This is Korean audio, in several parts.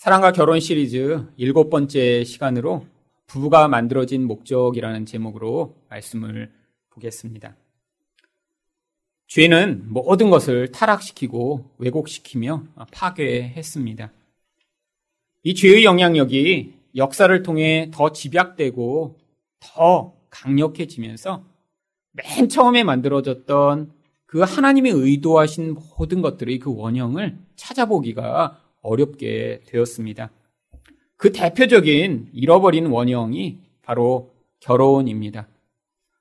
사랑과 결혼 시리즈 일곱 번째 시간으로 부부가 만들어진 목적이라는 제목으로 말씀을 보겠습니다. 죄는 모든 것을 타락시키고 왜곡시키며 파괴했습니다. 이 죄의 영향력이 역사를 통해 더 집약되고 더 강력해지면서 맨 처음에 만들어졌던 그 하나님의 의도하신 모든 것들의 그 원형을 찾아보기가 어렵게 되었습니다. 그 대표적인 잃어버린 원형이 바로 결혼입니다.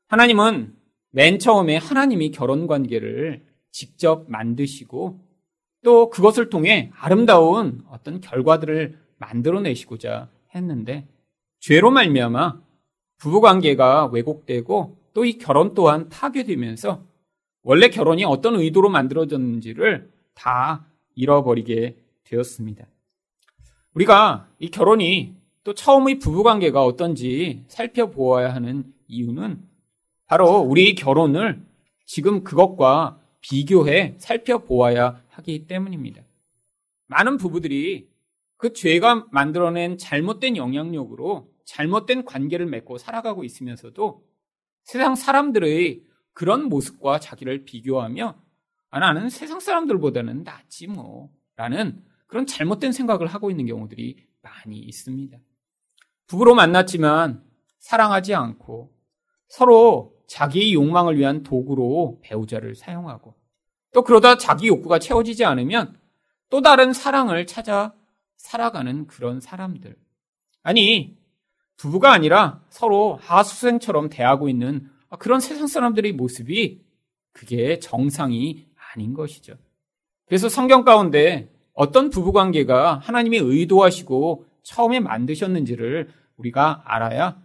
하나님은 맨 처음에 하나님이 결혼 관계를 직접 만드시고 또 그것을 통해 아름다운 어떤 결과들을 만들어내시고자 했는데 죄로 말미암아 부부 관계가 왜곡되고 또 이 결혼 또한 파괴되면서 원래 결혼이 어떤 의도로 만들어졌는지를 다 잃어버리게 되었습니다. 우리가 이 결혼이 또 처음의 부부 관계가 어떤지 살펴보아야 하는 이유는 바로 우리 결혼을 지금 그것과 비교해 살펴보아야 하기 때문입니다. 많은 부부들이 그 죄가 만들어낸 잘못된 영향력으로 잘못된 관계를 맺고 살아가고 있으면서도 세상 사람들의 그런 모습과 자기를 비교하며 아, 나는 세상 사람들보다는 낫지 뭐 라는 그런 잘못된 생각을 하고 있는 경우들이 많이 있습니다. 부부로 만났지만 사랑하지 않고 서로 자기의 욕망을 위한 도구로 배우자를 사용하고 또 그러다 자기 욕구가 채워지지 않으면 또 다른 사랑을 찾아 살아가는 그런 사람들. 아니, 부부가 아니라 서로 하수생처럼 대하고 있는 그런 세상 사람들의 모습이 그게 정상이 아닌 것이죠. 그래서 성경 가운데 어떤 부부 관계가 하나님이 의도하시고 처음에 만드셨는지를 우리가 알아야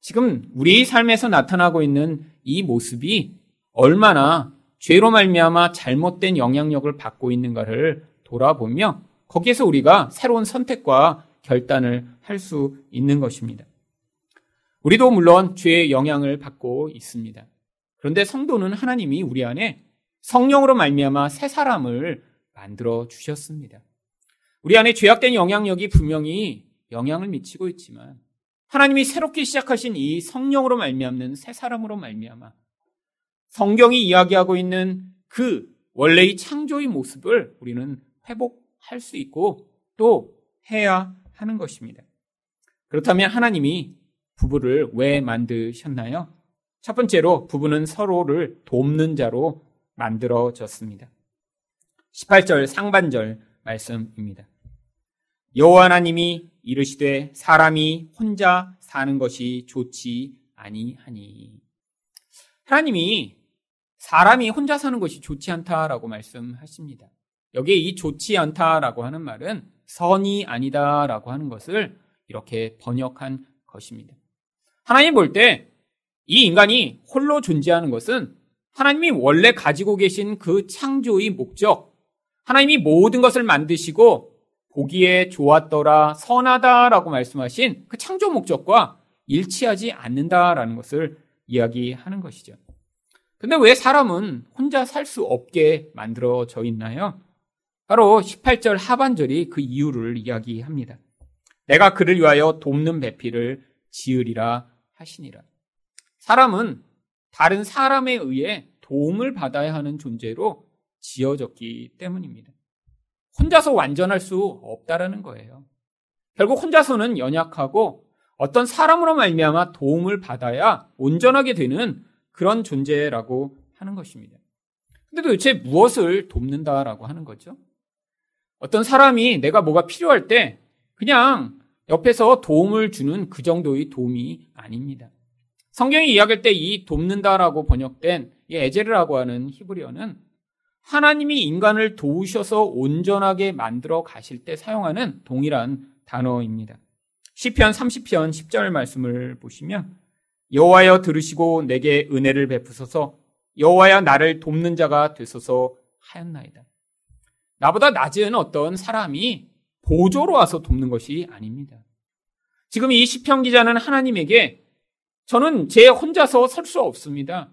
지금 우리 삶에서 나타나고 있는 이 모습이 얼마나 죄로 말미암아 잘못된 영향력을 받고 있는가를 돌아보며 거기에서 우리가 새로운 선택과 결단을 할 수 있는 것입니다. 우리도 물론 죄의 영향을 받고 있습니다. 그런데 성도는 하나님이 우리 안에 성령으로 말미암아 새 사람을 만들어 주셨습니다. 우리 안에 죄악된 영향력이 분명히 영향을 미치고 있지만 하나님이 새롭게 시작하신 이 성령으로 말미암는 새 사람으로 말미암아 성경이 이야기하고 있는 그 원래의 창조의 모습을 우리는 회복할 수 있고 또 해야 하는 것입니다. 그렇다면 하나님이 부부를 왜 만드셨나요? 첫 번째로 부부는 서로를 돕는 자로 만들어졌습니다. 18절 상반절 말씀입니다. 여호와 하나님이 이르시되 사람이 혼자 사는 것이 좋지 아니하니 하나님이 사람이 혼자 사는 것이 좋지 않다라고 말씀하십니다. 여기에 이 좋지 않다라고 하는 말은 선이 아니다라고 하는 것을 이렇게 번역한 것입니다. 하나님 볼 때 이 인간이 홀로 존재하는 것은 하나님이 원래 가지고 계신 그 창조의 목적, 하나님이 모든 것을 만드시고 보기에 좋았더라, 선하다라고 말씀하신 그 창조 목적과 일치하지 않는다라는 것을 이야기하는 것이죠. 근데 왜 사람은 혼자 살 수 없게 만들어져 있나요? 바로 18절 하반절이 그 이유를 이야기합니다. 내가 그를 위하여 돕는 배필을 지으리라 하시니라. 사람은 다른 사람에 의해 도움을 받아야 하는 존재로 지어졌기 때문입니다. 혼자서 완전할 수 없다라는 거예요. 결국 혼자서는 연약하고 어떤 사람으로 말미암아 도움을 받아야 온전하게 되는 그런 존재라고 하는 것입니다. 근데 도대체 무엇을 돕는다라고 하는 거죠? 어떤 사람이 내가 뭐가 필요할 때 그냥 옆에서 도움을 주는 그 정도의 도움이 아닙니다. 성경이 이야기할 때 이 돕는다라고 번역된 이 에제르라고 하는 히브리어는 하나님이 인간을 도우셔서 온전하게 만들어 가실 때 사용하는 동일한 단어입니다. 시편 30편 10절 말씀을 보시면 여호와여 들으시고 내게 은혜를 베푸소서 여호와여 나를 돕는 자가 되소서 하였나이다. 나보다 낮은 어떤 사람이 보조로 와서 돕는 것이 아닙니다. 지금 이 시편 기자는 하나님에게 저는 제 혼자서 설 수 없습니다.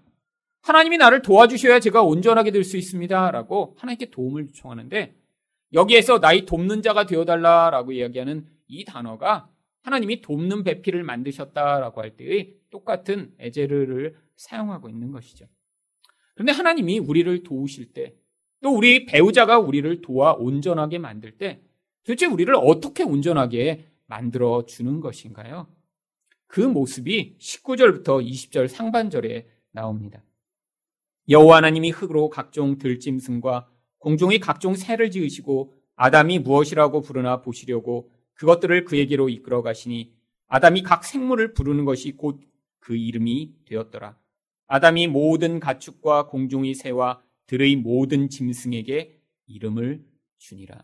하나님이 나를 도와주셔야 제가 온전하게 될 수 있습니다. 라고 하나님께 도움을 요청하는데 여기에서 나의 돕는 자가 되어달라 라고 이야기하는 이 단어가 하나님이 돕는 배필을 만드셨다라고 할 때의 똑같은 에제르를 사용하고 있는 것이죠. 그런데 하나님이 우리를 도우실 때, 또 우리 배우자가 우리를 도와 온전하게 만들 때, 도대체 우리를 어떻게 온전하게 만들어 주는 것인가요? 그 모습이 19절부터 20절 상반절에 나옵니다. 여호와 하나님이 흙으로 각종 들짐승과 공중의 각종 새를 지으시고 아담이 무엇이라고 부르나 보시려고 그것들을 그에게로 이끌어 가시니 아담이 각 생물을 부르는 것이 곧 그 이름이 되었더라. 아담이 모든 가축과 공중의 새와 들의 모든 짐승에게 이름을 주니라.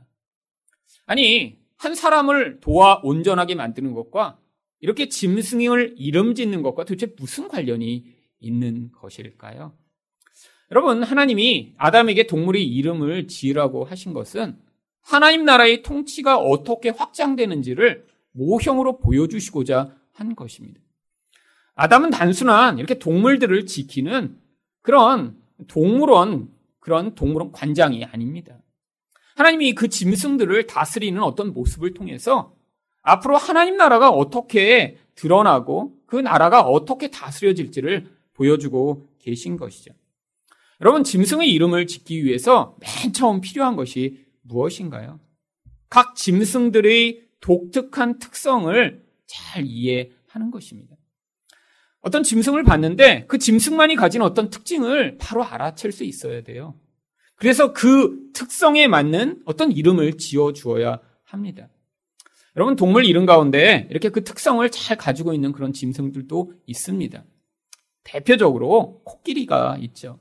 아니, 한 사람을 도와 온전하게 만드는 것과 이렇게 짐승을 이름 짓는 것과 도대체 무슨 관련이 있는 것일까요? 여러분, 하나님이 아담에게 동물의 이름을 지으라고 하신 것은 하나님 나라의 통치가 어떻게 확장되는지를 모형으로 보여주시고자 한 것입니다. 아담은 단순한 이렇게 동물들을 지키는 그런 동물원, 그런 동물원 관장이 아닙니다. 하나님이 그 짐승들을 다스리는 어떤 모습을 통해서 앞으로 하나님 나라가 어떻게 드러나고 그 나라가 어떻게 다스려질지를 보여주고 계신 것이죠. 여러분, 짐승의 이름을 짓기 위해서 맨 처음 필요한 것이 무엇인가요? 각 짐승들의 독특한 특성을 잘 이해하는 것입니다. 어떤 짐승을 봤는데 그 짐승만이 가진 어떤 특징을 바로 알아챌 수 있어야 돼요. 그래서 그 특성에 맞는 어떤 이름을 지어 주어야 합니다. 여러분, 동물 이름 가운데 이렇게 그 특성을 잘 가지고 있는 그런 짐승들도 있습니다. 대표적으로 코끼리가 있죠.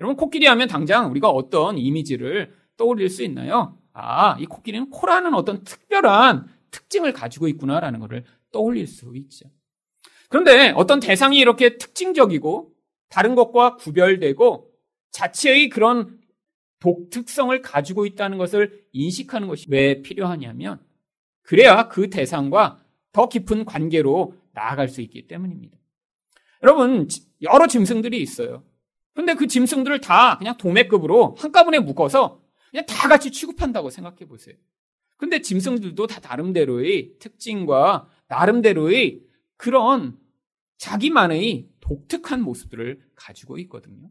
여러분, 코끼리 하면 당장 우리가 어떤 이미지를 떠올릴 수 있나요? 아, 이 코끼리는 코라는 어떤 특별한 특징을 가지고 있구나라는 것을 떠올릴 수 있죠. 그런데 어떤 대상이 이렇게 특징적이고 다른 것과 구별되고 자체의 그런 독특성을 가지고 있다는 것을 인식하는 것이 왜 필요하냐면 그래야 그 대상과 더 깊은 관계로 나아갈 수 있기 때문입니다. 여러분, 여러 짐승들이 있어요. 근데 그 짐승들을 다 그냥 동맥급으로 한꺼번에 묶어서 그냥 다 같이 취급한다고 생각해 보세요. 근데 짐승들도 다 나름대로의 특징과 나름대로의 그런 자기만의 독특한 모습들을 가지고 있거든요.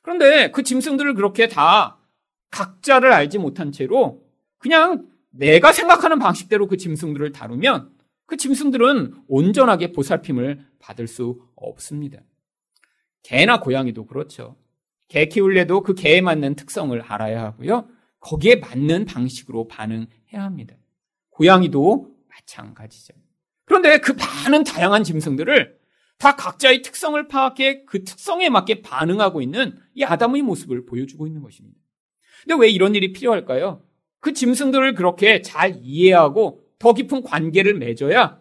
그런데 그 짐승들을 그렇게 다 각자를 알지 못한 채로 그냥 내가 생각하는 방식대로 그 짐승들을 다루면 그 짐승들은 온전하게 보살핌을 받을 수 없습니다. 개나 고양이도 그렇죠. 개 키울래도 그 개에 맞는 특성을 알아야 하고요. 거기에 맞는 방식으로 반응해야 합니다. 고양이도 마찬가지죠. 그런데 그 많은 다양한 짐승들을 다 각자의 특성을 파악해 그 특성에 맞게 반응하고 있는 이 아담의 모습을 보여주고 있는 것입니다. 근데 왜 이런 일이 필요할까요? 그 짐승들을 그렇게 잘 이해하고 더 깊은 관계를 맺어야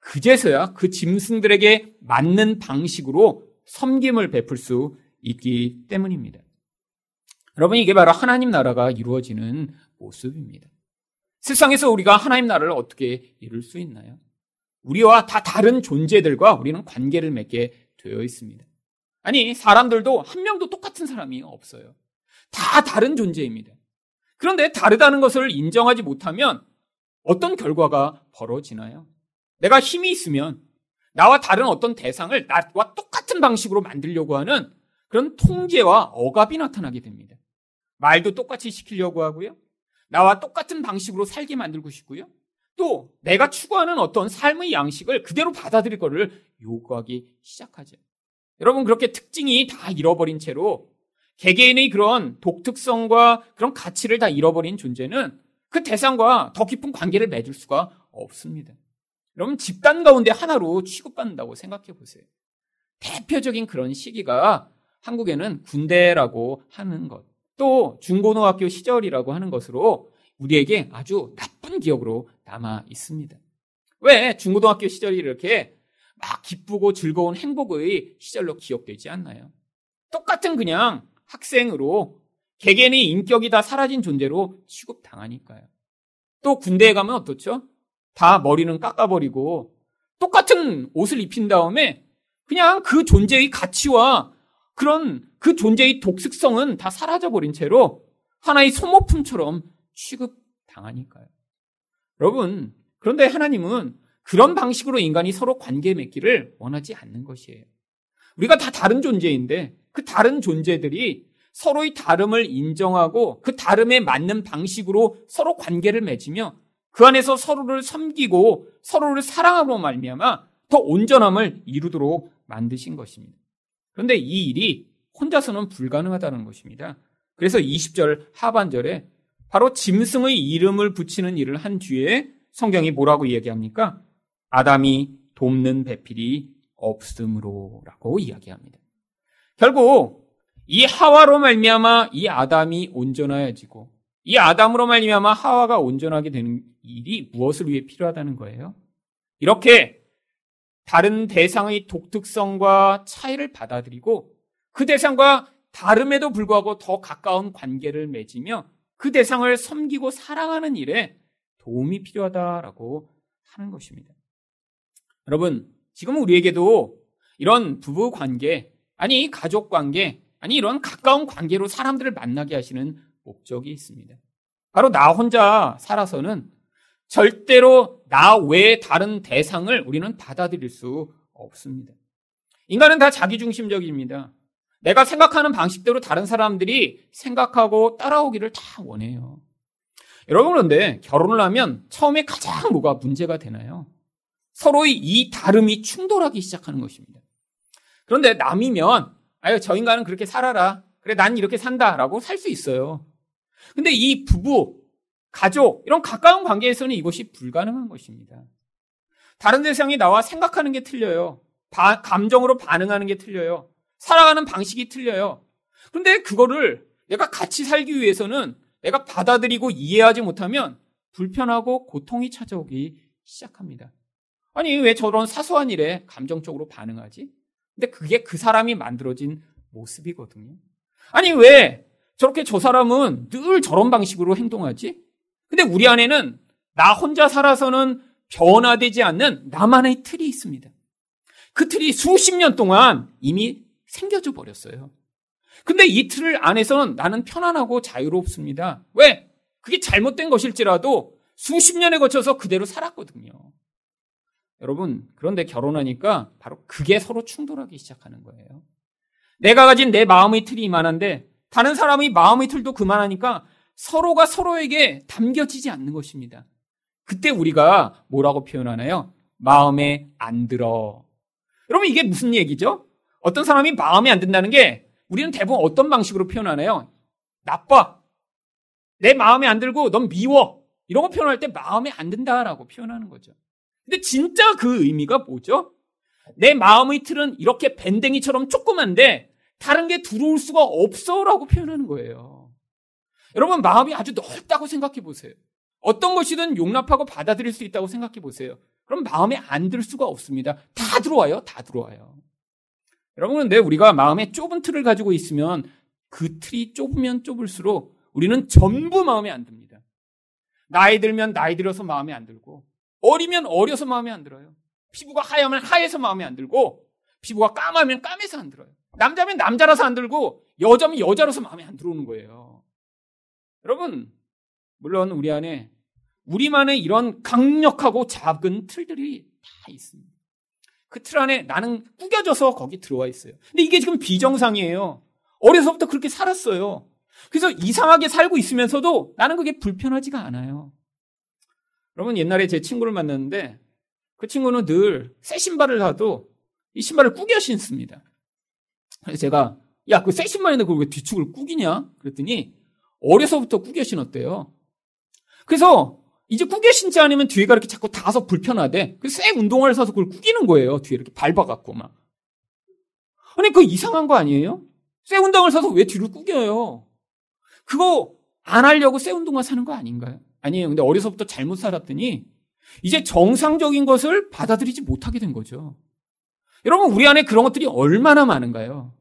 그제서야 그 짐승들에게 맞는 방식으로 섬김을 베풀 수 있기 때문입니다. 여러분, 이게 바로 하나님 나라가 이루어지는 모습입니다. 세상에서 우리가 하나님 나라를 어떻게 이룰 수 있나요? 우리와 다 다른 존재들과 우리는 관계를 맺게 되어 있습니다. 아니, 사람들도 한 명도 똑같은 사람이 없어요. 다 다른 존재입니다. 그런데 다르다는 것을 인정하지 못하면 어떤 결과가 벌어지나요? 내가 힘이 있으면 나와 다른 어떤 대상을 나와 똑같은 방식으로 만들려고 하는 그런 통제와 억압이 나타나게 됩니다. 말도 똑같이 시키려고 하고요. 나와 똑같은 방식으로 살게 만들고 싶고요. 또 내가 추구하는 어떤 삶의 양식을 그대로 받아들일 것을 요구하기 시작하죠. 여러분 그렇게 특징이 다 잃어버린 채로 개개인의 그런 독특성과 그런 가치를 다 잃어버린 존재는 그 대상과 더 깊은 관계를 맺을 수가 없습니다. 여러분 집단 가운데 하나로 취급받는다고 생각해 보세요. 대표적인 그런 시기가 한국에는 군대라고 하는 것, 또 중고등학교 시절이라고 하는 것으로 우리에게 아주 나쁜 기억으로 남아 있습니다. 왜 중고등학교 시절이 이렇게 막 기쁘고 즐거운 행복의 시절로 기억되지 않나요? 똑같은 그냥 학생으로 개개인의 인격이 다 사라진 존재로 취급당하니까요. 또 군대에 가면 어떻죠? 다 머리는 깎아버리고 똑같은 옷을 입힌 다음에 그냥 그 존재의 가치와 그런 그 존재의 독특성은 다 사라져버린 채로 하나의 소모품처럼 취급 당하니까요. 여러분, 그런데 하나님은 그런 방식으로 인간이 서로 관계 맺기를 원하지 않는 것이에요. 우리가 다 다른 존재인데 그 다른 존재들이 서로의 다름을 인정하고 그 다름에 맞는 방식으로 서로 관계를 맺으며 그 안에서 서로를 섬기고 서로를 사랑하고 말미암아 더 온전함을 이루도록 만드신 것입니다. 그런데 이 일이 혼자서는 불가능하다는 것입니다. 그래서 20절 하반절에 바로 짐승의 이름을 붙이는 일을 한 뒤에 성경이 뭐라고 이야기합니까? 아담이 돕는 배필이 없음으로라고 이야기합니다. 결국 이 하와로 말미암아 이 아담이 온전해지고 이 아담으로 말미암아 하와가 온전하게 되는 일이 무엇을 위해 필요하다는 거예요? 이렇게 다른 대상의 독특성과 차이를 받아들이고 그 대상과 다름에도 불구하고 더 가까운 관계를 맺으며 그 대상을 섬기고 사랑하는 일에 도움이 필요하다라고 하는 것입니다. 여러분, 지금 우리에게도 이런 부부 관계, 아니 가족 관계, 아니 이런 가까운 관계로 사람들을 만나게 하시는 목적이 있습니다. 바로 나 혼자 살아서는 절대로 나 외의 다른 대상을 우리는 받아들일 수 없습니다. 인간은 다 자기중심적입니다. 내가 생각하는 방식대로 다른 사람들이 생각하고 따라오기를 다 원해요. 여러분 그런데 결혼을 하면 처음에 가장 뭐가 문제가 되나요? 서로의 이 다름이 충돌하기 시작하는 것입니다. 그런데 남이면 아유 저 인간은 그렇게 살아라. 그래 난 이렇게 산다라고 살 수 있어요. 근데 이 부부, 가족 이런 가까운 관계에서는 이것이 불가능한 것입니다. 다른 대상이 나와 생각하는 게 틀려요. 바, 감정으로 반응하는 게 틀려요. 살아가는 방식이 틀려요. 그런데 그거를 내가 같이 살기 위해서는 내가 받아들이고 이해하지 못하면 불편하고 고통이 찾아오기 시작합니다. 아니, 왜 저런 사소한 일에 감정적으로 반응하지? 근데 그게 그 사람이 만들어진 모습이거든요. 아니, 왜 저렇게 저 사람은 늘 저런 방식으로 행동하지? 근데 우리 안에는 나 혼자 살아서는 변화되지 않는 나만의 틀이 있습니다. 그 틀이 수십 년 동안 이미 생겨져 버렸어요. 근데 이 틀 안에서는 나는 편안하고 자유롭습니다. 왜? 그게 잘못된 것일지라도 수십 년에 거쳐서 그대로 살았거든요. 여러분, 그런데 결혼하니까 바로 그게 서로 충돌하기 시작하는 거예요. 내가 가진 내 마음의 틀이 이만한데 다른 사람의 마음의 틀도 그만하니까 서로가 서로에게 담겨지지 않는 것입니다. 그때 우리가 뭐라고 표현하나요? 마음에 안 들어. 여러분, 이게 무슨 얘기죠? 어떤 사람이 마음에 안 든다는 게 우리는 대부분 어떤 방식으로 표현하나요? 나빠. 내 마음에 안 들고 넌 미워. 이런 거 표현할 때 마음에 안 든다라고 표현하는 거죠. 근데 진짜 그 의미가 뭐죠? 내 마음의 틀은 이렇게 밴댕이처럼 조그만데 다른 게 들어올 수가 없어라고 표현하는 거예요. 여러분 마음이 아주 넓다고 생각해 보세요. 어떤 것이든 용납하고 받아들일 수 있다고 생각해 보세요. 그럼 마음에 안 들 수가 없습니다. 다 들어와요. 다 들어와요. 여러분 근데 우리가 마음에 좁은 틀을 가지고 있으면 그 틀이 좁으면 좁을수록 우리는 전부 마음에 안 듭니다. 나이 들면 나이 들어서 마음에 안 들고 어리면 어려서 마음에 안 들어요. 피부가 하얗면 하얘서 마음에 안 들고 피부가 까마면 까매서 안 들어요. 남자면 남자라서 안 들고 여자면 여자라서 마음에 안 들어오는 거예요. 여러분 물론 우리 안에 우리만의 이런 강력하고 작은 틀들이 다 있습니다. 그 틀 안에 나는 꾸겨져서 거기 들어와 있어요. 근데 이게 지금 비정상이에요. 어려서부터 그렇게 살았어요. 그래서 이상하게 살고 있으면서도 나는 그게 불편하지가 않아요. 여러분 옛날에 제 친구를 만났는데 그 친구는 늘 새 신발을 사도 이 신발을 꾸겨 신습니다. 그래서 제가 야그새 신발인데 그걸 왜 뒤축을 꾸기냐? 그랬더니 어려서부터 꾸겨 신었대요. 그래서 이제 꾸겨 신지 않으면 뒤에가 이렇게 자꾸 닿아서 불편하대. 그새 운동화를 사서 그걸 꾸기는 거예요. 뒤에 이렇게 밟아갖고 막. 아니 그 이상한 거 아니에요? 새 운동화를 사서 왜 뒤를 꾸겨요? 그거 안 하려고 새 운동화 사는 거 아닌가요? 아니에요. 근데 어려서부터 잘못 살았더니 이제 정상적인 것을 받아들이지 못하게 된 거죠. 여러분, 우리 안에 그런 것들이 얼마나 많은가요?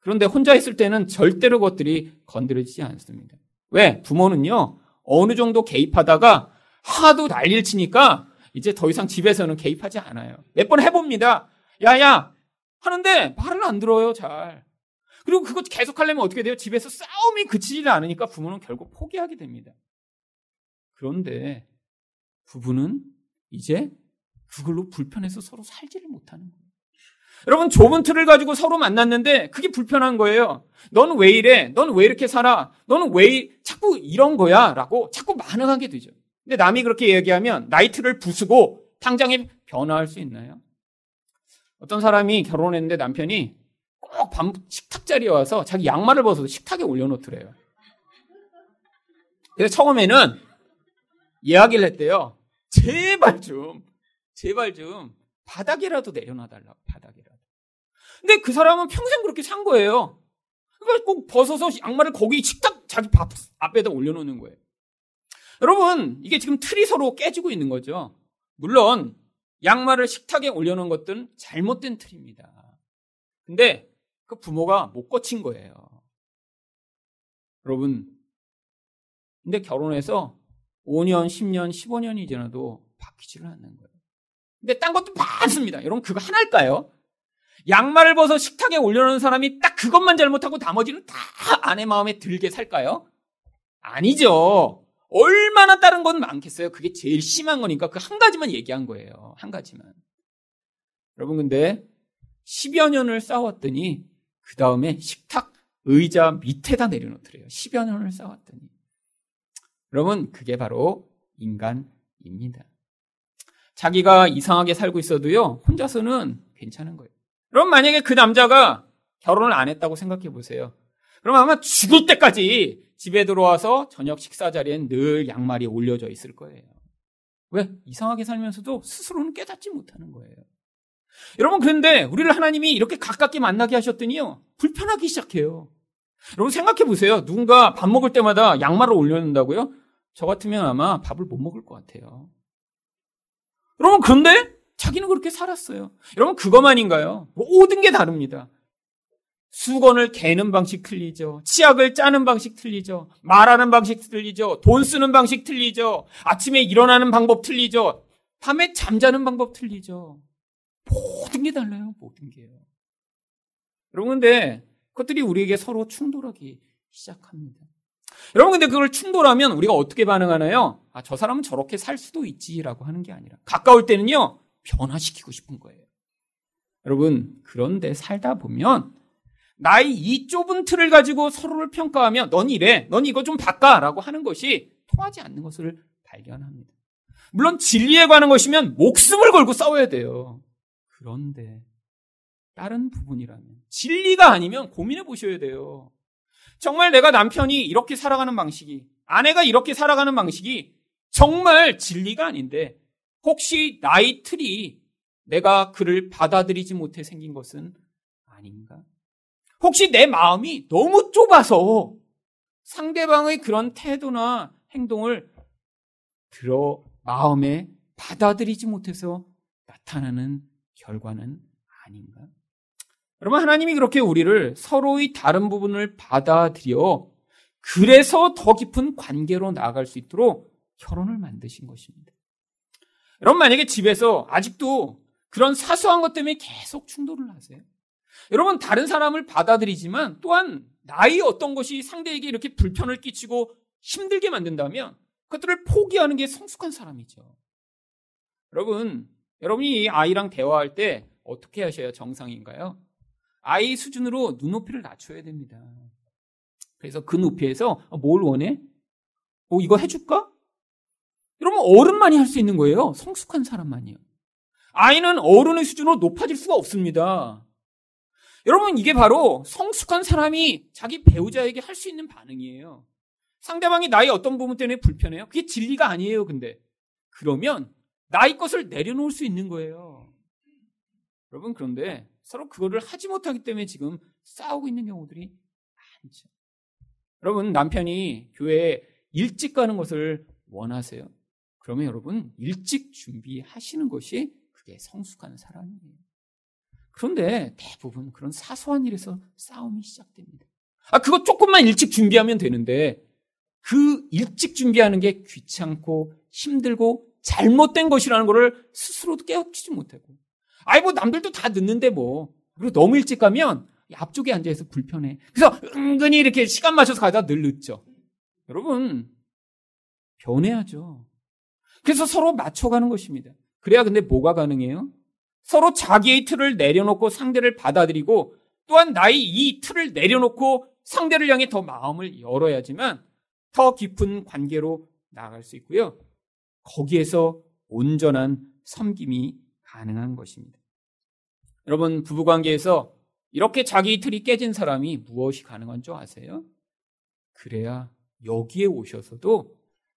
그런데 혼자 있을 때는 절대로 그것들이 건드려지지 않습니다. 왜? 부모는요, 어느 정도 개입하다가 하도 난리를 치니까 이제 더 이상 집에서는 개입하지 않아요. 몇 번 해봅니다. 야, 야! 하는데 말을 안 들어요, 잘. 그리고 그거 계속 하려면 어떻게 돼요? 집에서 싸움이 그치지 않으니까 부모는 결국 포기하게 됩니다. 그런데 부부는 이제 그걸로 불편해서 서로 살지를 못하는 거예요. 여러분 좁은 틀을 가지고 서로 만났는데 그게 불편한 거예요. 너는 왜 이래? 너는 왜 이렇게 살아? 너는 왜 자꾸 이런 거야? 라고 자꾸 반응하게 되죠. 근데 남이 그렇게 얘기하면 나이트를 부수고 당장에 변화할 수 있나요? 어떤 사람이 결혼했는데 남편이 꼭 밤 식탁 자리에 와서 자기 양말을 벗어서 식탁에 올려놓더래요. 그래서 처음에는 이야기를 했대요. 제발 좀, 제발 좀 바닥이라도 내려놔달라고, 바닥이라도. 근데 그 사람은 평생 그렇게 산 거예요. 그러니까 꼭 벗어서 양말을 거기 식탁 자기 밥 앞에다 올려놓는 거예요. 여러분, 이게 지금 틀이 서로 깨지고 있는 거죠. 물론, 양말을 식탁에 올려놓은 것들은 잘못된 틀입니다. 근데 그 부모가 못 거친 거예요. 여러분, 근데 결혼해서 5년, 10년, 15년이 지나도 바뀌지를 않는 거예요. 근데 딴 것도 많습니다. 여러분, 그거 하나일까요? 양말을 벗어 식탁에 올려놓은 사람이 딱 그것만 잘못하고 나머지는 다 아내 마음에 들게 살까요? 아니죠. 얼마나 다른 건 많겠어요? 그게 제일 심한 거니까 그 한 가지만 얘기한 거예요. 한 가지만. 여러분, 근데 10여 년을 싸웠더니 그 다음에 식탁 의자 밑에다 내려놓더래요. 10여 년을 싸웠더니. 여러분, 그게 바로 인간입니다. 자기가 이상하게 살고 있어도요, 혼자서는 괜찮은 거예요. 그럼 만약에 그 남자가 결혼을 안 했다고 생각해 보세요. 그럼 아마 죽을 때까지 집에 들어와서 저녁 식사 자리엔 늘 양말이 올려져 있을 거예요. 왜? 이상하게 살면서도 스스로는 깨닫지 못하는 거예요. 여러분, 그런데 우리를 하나님이 이렇게 가깝게 만나게 하셨더니요, 불편하기 시작해요. 여러분 생각해 보세요. 누군가 밥 먹을 때마다 양말을 올려놓는다고요? 저 같으면 아마 밥을 못 먹을 것 같아요. 여러분, 그런데 자기는 그렇게 살았어요. 여러분, 그것만인가요? 모든 게 다릅니다. 수건을 개는 방식 틀리죠. 치약을 짜는 방식 틀리죠. 말하는 방식 틀리죠. 돈 쓰는 방식 틀리죠. 아침에 일어나는 방법 틀리죠. 밤에 잠자는 방법 틀리죠. 모든 게 달라요. 모든 게요. 여러분, 근데 그것들이 우리에게 서로 충돌하기 시작합니다. 여러분, 근데 그걸 충돌하면 우리가 어떻게 반응하나요? 아, 저 사람은 저렇게 살 수도 있지라고 하는 게 아니라 가까울 때는요, 변화시키고 싶은 거예요. 여러분, 그런데 살다 보면 나의 이 좁은 틀을 가지고 서로를 평가하며 넌 이래, 넌 이거 좀 바꿔 라고 하는 것이 통하지 않는 것을 발견합니다. 물론 진리에 관한 것이면 목숨을 걸고 싸워야 돼요. 그런데 다른 부분이라면 진리가 아니면 고민해 보셔야 돼요. 정말 내가 남편이 이렇게 살아가는 방식이 아내가 이렇게 살아가는 방식이 정말 진리가 아닌데 혹시 나의 틀이 내가 그를 받아들이지 못해 생긴 것은 아닌가? 혹시 내 마음이 너무 좁아서 상대방의 그런 태도나 행동을 들어 마음에 받아들이지 못해서 나타나는 결과는 아닌가? 여러분, 하나님이 그렇게 우리를 서로의 다른 부분을 받아들여 그래서 더 깊은 관계로 나아갈 수 있도록 결혼을 만드신 것입니다. 여러분, 만약에 집에서 아직도 그런 사소한 것 때문에 계속 충돌을 하세요. 여러분, 다른 사람을 받아들이지만 또한 나의 어떤 것이 상대에게 이렇게 불편을 끼치고 힘들게 만든다면 그것들을 포기하는 게 성숙한 사람이죠. 여러분, 여러분이 아이랑 대화할 때 어떻게 하셔야 정상인가요? 아이 수준으로 눈높이를 낮춰야 됩니다. 그래서 그 높이에서 어, 뭘 원해? 어, 이거 해줄까? 여러분, 어른만이 할 수 있는 거예요. 성숙한 사람만이요. 아이는 어른의 수준으로 높아질 수가 없습니다. 여러분, 이게 바로 성숙한 사람이 자기 배우자에게 할 수 있는 반응이에요. 상대방이 나의 어떤 부분 때문에 불편해요? 그게 진리가 아니에요, 근데. 그러면 나의 것을 내려놓을 수 있는 거예요. 여러분, 그런데 서로 그거를 하지 못하기 때문에 지금 싸우고 있는 경우들이 많죠. 여러분, 남편이 교회에 일찍 가는 것을 원하세요. 그러면 여러분, 일찍 준비하시는 것이 그게 성숙한 사람이에요. 그런데 대부분 그런 사소한 일에서 싸움이 시작됩니다. 아, 그거 조금만 일찍 준비하면 되는데, 그 일찍 준비하는 게 귀찮고 힘들고 잘못된 것이라는 것을 스스로도 깨우치지 못하고. 아이, 뭐, 남들도 다 늦는데 뭐. 그리고 너무 일찍 가면 앞쪽에 앉아있어 불편해. 그래서 은근히 이렇게 시간 맞춰서 가다 늘 늦죠. 여러분, 변해야죠. 그래서 서로 맞춰가는 것입니다. 그래야 근데 뭐가 가능해요? 서로 자기의 틀을 내려놓고 상대를 받아들이고 또한 나의 이 틀을 내려놓고 상대를 향해 더 마음을 열어야지만 더 깊은 관계로 나아갈 수 있고요. 거기에서 온전한 섬김이 가능한 것입니다. 여러분, 부부관계에서 이렇게 자기 틀이 깨진 사람이 무엇이 가능한 줄 아세요? 그래야 여기에 오셔서도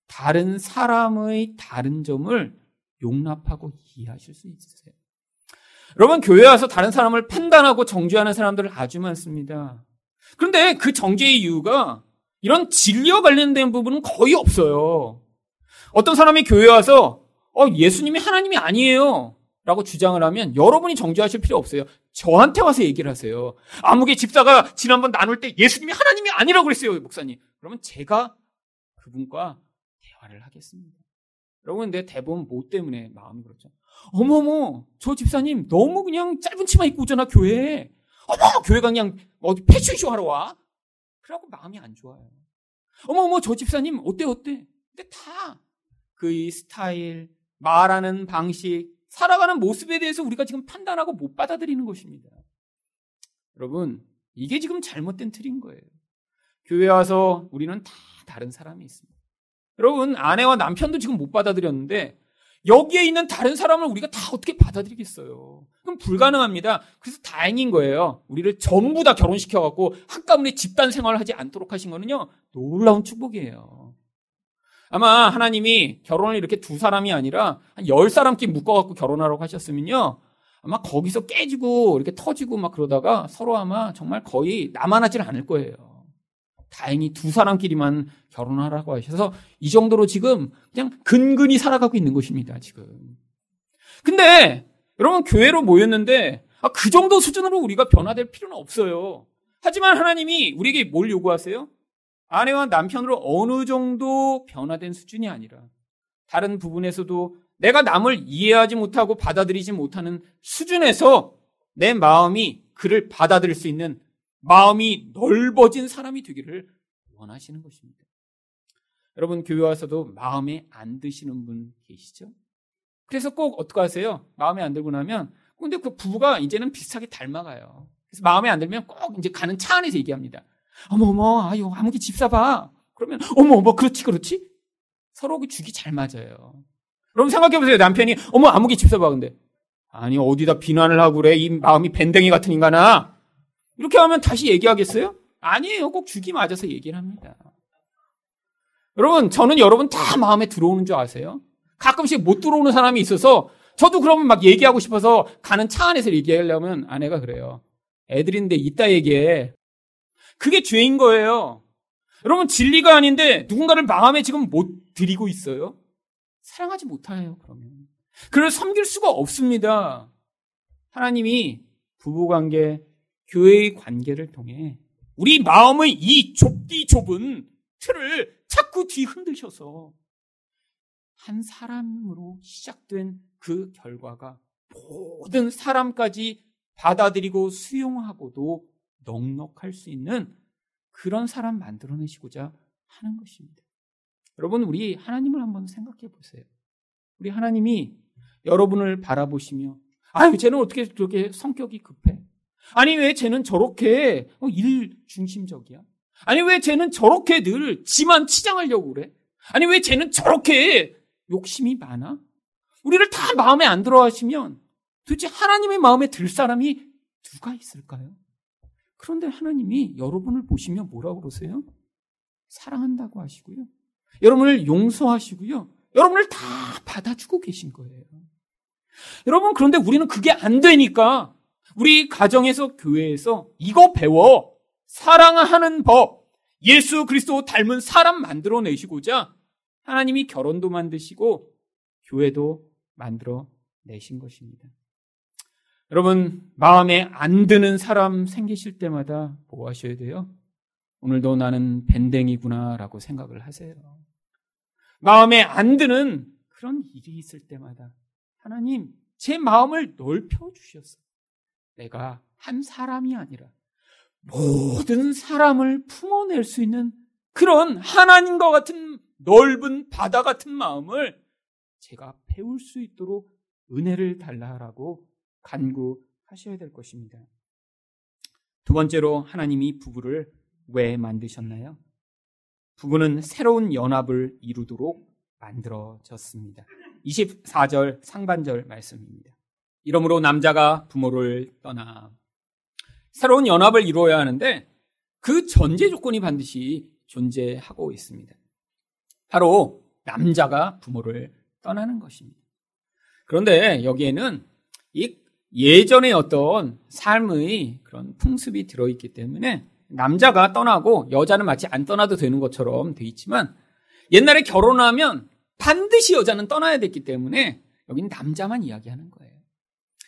다른 사람의 다른 점을 용납하고 이해하실 수 있으세요. 여러분, 교회 와서 다른 사람을 판단하고 정죄하는 사람들 아주 많습니다. 그런데 그 정죄의 이유가 이런 진리와 관련된 부분은 거의 없어요. 어떤 사람이 교회 와서 어, 예수님이 하나님이 아니에요. 라고 주장을 하면 여러분이 정죄하실 필요 없어요. 저한테 와서 얘기를 하세요. 아무개 집사가 지난번 나눌 때 예수님이 하나님이 아니라고 그랬어요, 목사님. 그러면 제가 그분과 대화를 하겠습니다. 여러분, 내 대부분 뭐 때문에 마음이 그렇죠? 어머머, 저 집사님 너무 그냥 짧은 치마 입고 오잖아, 교회에. 어머, 교회가 그냥 어디 패션쇼 하러 와. 그래갖고 마음이 안 좋아요. 어머머, 저 집사님 어때, 어때? 근데 다 그의 스타일, 말하는 방식, 살아가는 모습에 대해서 우리가 지금 판단하고 못 받아들이는 것입니다. 여러분, 이게 지금 잘못된 틀인 거예요. 교회 와서 우리는 다 다른 사람이 있습니다. 여러분, 아내와 남편도 지금 못 받아들였는데 여기에 있는 다른 사람을 우리가 다 어떻게 받아들이겠어요? 그럼 불가능합니다. 그래서 다행인 거예요. 우리를 전부 다 결혼시켜갖고 한가문에 집단 생활을 하지 않도록 하신 거는요, 놀라운 축복이에요. 아마 하나님이 결혼을 이렇게 두 사람이 아니라 한 열 사람끼리 묶어갖고 결혼하라고 하셨으면요, 아마 거기서 깨지고 이렇게 터지고 막 그러다가 서로 아마 정말 거의 남아나질 않을 거예요. 다행히 두 사람끼리만 결혼하라고 하셔서 이 정도로 지금 그냥 근근히 살아가고 있는 것입니다, 지금. 근데 여러분 교회로 모였는데 아, 그 정도 수준으로 우리가 변화될 필요는 없어요. 하지만 하나님이 우리에게 뭘 요구하세요? 아내와 남편으로 어느 정도 변화된 수준이 아니라 다른 부분에서도 내가 남을 이해하지 못하고 받아들이지 못하는 수준에서 내 마음이 그를 받아들일 수 있는 마음이 넓어진 사람이 되기를 원하시는 것입니다. 여러분 교회 와서도 마음에 안 드시는 분 계시죠? 그래서 꼭 어떻게 하세요? 마음에 안 들고 나면 근데 그 부부가 이제는 비슷하게 닮아가요. 그래서 마음에 안 들면 꼭 이제 가는 차 안에서 얘기합니다. 어머 어머 아유 아무기 집사 봐. 그러면 어머 어머 그렇지 그렇지. 서로 그 죽이 잘 맞아요. 그럼 생각해 보세요. 남편이 어머 아무기 집사 봐 근데 아니 어디다 비난을 하고 그래 이 마음이 밴댕이 같은 인간아. 이렇게 하면 다시 얘기하겠어요? 아니에요. 꼭 죽이 맞아서 얘기를 합니다. 여러분, 저는 여러분 다 마음에 들어오는 줄 아세요? 가끔씩 못 들어오는 사람이 있어서 저도 그러면 막 얘기하고 싶어서 가는 차 안에서 얘기하려면 아내가 그래요. 애들인데 이따 얘기해. 그게 죄인 거예요. 여러분, 진리가 아닌데 누군가를 마음에 지금 못 드리고 있어요? 사랑하지 못해요, 그러면. 그를 섬길 수가 없습니다. 하나님이 부부관계, 교회의 관계를 통해 우리 마음의 이 좁디 좁은 틀을 자꾸 뒤흔드셔서 한 사람으로 시작된 그 결과가 모든 사람까지 받아들이고 수용하고도 넉넉할 수 있는 그런 사람 만들어내시고자 하는 것입니다. 여러분, 우리 하나님을 한번 생각해 보세요. 우리 하나님이 여러분을 바라보시며, 아유, 쟤는 어떻게 그렇게 성격이 급해? 아니 왜 쟤는 저렇게 어, 일 중심적이야? 아니 왜 쟤는 저렇게 늘 지만 치장하려고 그래? 아니 왜 쟤는 저렇게 욕심이 많아? 우리를 다 마음에 안 들어 하시면 도대체 하나님의 마음에 들 사람이 누가 있을까요? 그런데 하나님이 여러분을 보시며 뭐라고 그러세요? 사랑한다고 하시고요. 여러분을 용서하시고요. 여러분을 다 받아주고 계신 거예요. 여러분, 그런데 우리는 그게 안 되니까 우리 가정에서 교회에서 이거 배워 사랑하는 법 예수 그리스도 닮은 사람 만들어 내시고자 하나님이 결혼도 만드시고 교회도 만들어 내신 것입니다. 여러분 마음에 안 드는 사람 생기실 때마다 뭐 하셔야 돼요? 오늘도 나는 밴댕이구나라고 생각을 하세요. 마음에 안 드는 그런 일이 있을 때마다 하나님 제 마음을 넓혀 주셨어. 내가 한 사람이 아니라 모든 사람을 품어낼 수 있는 그런 하나님과 같은 넓은 바다 같은 마음을 제가 배울 수 있도록 은혜를 달라라고 간구하셔야 될 것입니다. 두 번째로 하나님이 부부를 왜 만드셨나요? 부부는 새로운 연합을 이루도록 만들어졌습니다. 24절 상반절 말씀입니다. 이러므로 남자가 부모를 떠나 새로운 연합을 이루어야 하는데 그 전제 조건이 반드시 존재하고 있습니다. 바로 남자가 부모를 떠나는 것입니다. 그런데 여기에는 이 예전의 어떤 삶의 그런 풍습이 들어있기 때문에 남자가 떠나고 여자는 마치 안 떠나도 되는 것처럼 돼 있지만 옛날에 결혼하면 반드시 여자는 떠나야 됐기 때문에 여기는 남자만 이야기하는 거예요.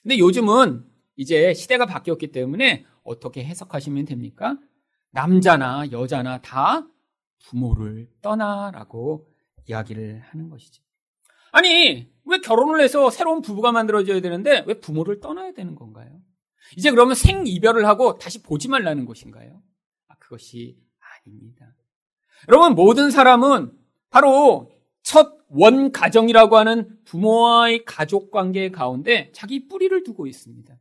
근데 요즘은 이제 시대가 바뀌었기 때문에 어떻게 해석하시면 됩니까? 남자나 여자나 다 부모를 떠나라고 이야기를 하는 것이죠. 아니, 왜 결혼을 해서 새로운 부부가 만들어져야 되는데 왜 부모를 떠나야 되는 건가요? 이제 그러면 생이별을 하고 다시 보지 말라는 것인가요? 아, 그것이 아닙니다. 여러분, 모든 사람은 바로 첫 원가정이라고 하는 부모와의 가족 관계 가운데 자기 뿌리를 두고 있습니다.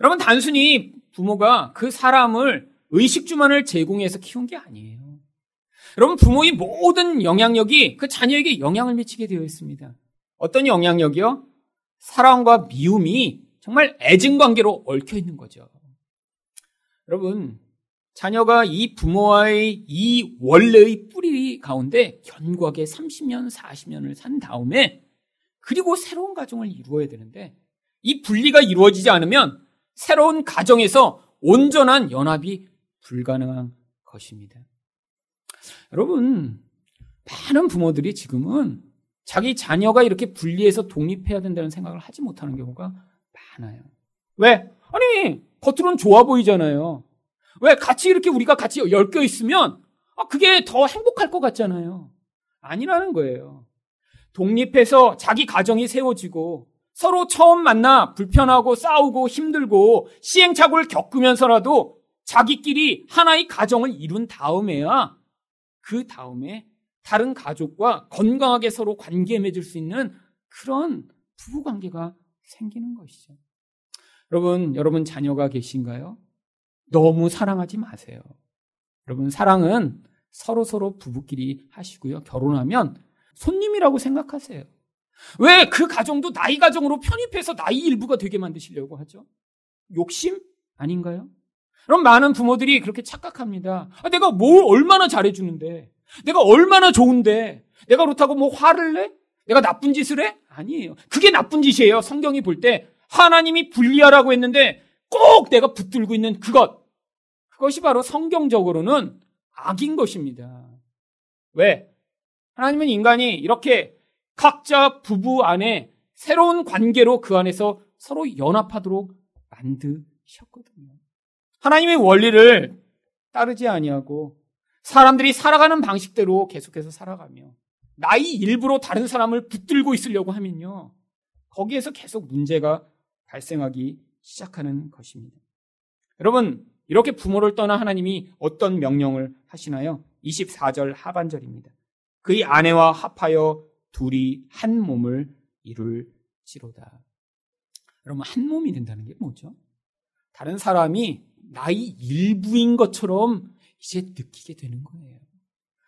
여러분, 단순히 부모가 그 사람을 의식주만을 제공해서 키운 게 아니에요. 여러분, 부모의 모든 영향력이 그 자녀에게 영향을 미치게 되어 있습니다. 어떤 영향력이요? 사랑과 미움이 정말 애증 관계로 얽혀 있는 거죠. 여러분, 자녀가 이 부모와의 이 원래의 뿌리 가운데 견고하게 30년, 40년을 산 다음에 그리고 새로운 가정을 이루어야 되는데 이 분리가 이루어지지 않으면 새로운 가정에서 온전한 연합이 불가능한 것입니다. 여러분, 많은 부모들이 지금은 자기 자녀가 이렇게 분리해서 독립해야 된다는 생각을 하지 못하는 경우가 많아요. 왜? 아니, 겉으로는 좋아 보이잖아요. 왜? 같이 이렇게 우리가 같이 엮여 있으면, 아, 그게 더 행복할 것 같잖아요. 아니라는 거예요. 독립해서 자기 가정이 세워지고, 서로 처음 만나 불편하고 싸우고 힘들고 시행착오를 겪으면서라도 자기끼리 하나의 가정을 이룬 다음에야 그 다음에 다른 가족과 건강하게 서로 관계 맺을 수 있는 그런 부부 관계가 생기는 것이죠. 여러분, 여러분 자녀가 계신가요? 너무 사랑하지 마세요. 여러분, 사랑은 서로 서로 부부끼리 하시고요. 결혼하면 손님이라고 생각하세요. 왜 그 가정도 나이 가정으로 편입해서 나이 일부가 되게 만드시려고 하죠? 욕심 아닌가요? 그럼 많은 부모들이 그렇게 착각합니다. 아, 내가 뭘 얼마나 잘해주는데, 내가 얼마나 좋은데, 내가 그렇다고 뭐 화를 내? 내가 나쁜 짓을 해? 아니에요. 그게 나쁜 짓이에요. 성경이 볼 때 하나님이 분리하라고 했는데 꼭 내가 붙들고 있는 그것. 그것이 바로 성경적으로는 악인 것입니다. 왜? 하나님은 인간이 이렇게 각자 부부 안에 새로운 관계로 그 안에서 서로 연합하도록 만드셨거든요. 하나님의 원리를 따르지 아니하고 사람들이 살아가는 방식대로 계속해서 살아가며 나이 일부러 다른 사람을 붙들고 있으려고 하면요. 거기에서 계속 문제가 발생하기 시작하는 것입니다. 여러분, 이렇게 부모를 떠나 하나님이 어떤 명령을 하시나요? 24절 하반절입니다. 그의 아내와 합하여 둘이 한 몸을 이룰지로다. 여러분, 한 몸이 된다는 게 뭐죠? 다른 사람이 나의 일부인 것처럼 이제 느끼게 되는 거예요.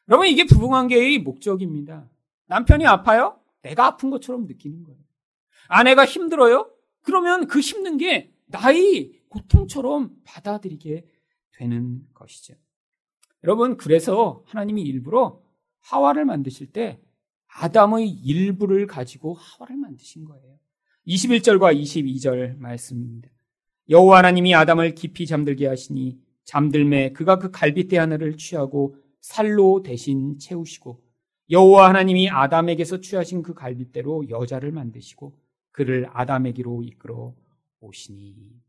여러분, 이게 부부관계의 목적입니다. 남편이 아파요? 내가 아픈 것처럼 느끼는 거예요. 아내가 힘들어요? 그러면 그 힘든 게 나의 고통처럼 받아들이게 되는 것이죠. 여러분, 그래서 하나님이 일부러 하와를 만드실 때 아담의 일부를 가지고 하와를 만드신 거예요. 21절과 22절 말씀입니다. 여호와 하나님이 아담을 깊이 잠들게 하시니 잠들매 그가 그 갈빗대 하나를 취하고 살로 대신 채우시고 여호와 하나님이 아담에게서 취하신 그 갈빗대로 여자를 만드시고 그를 아담에게로 이끌어 오시니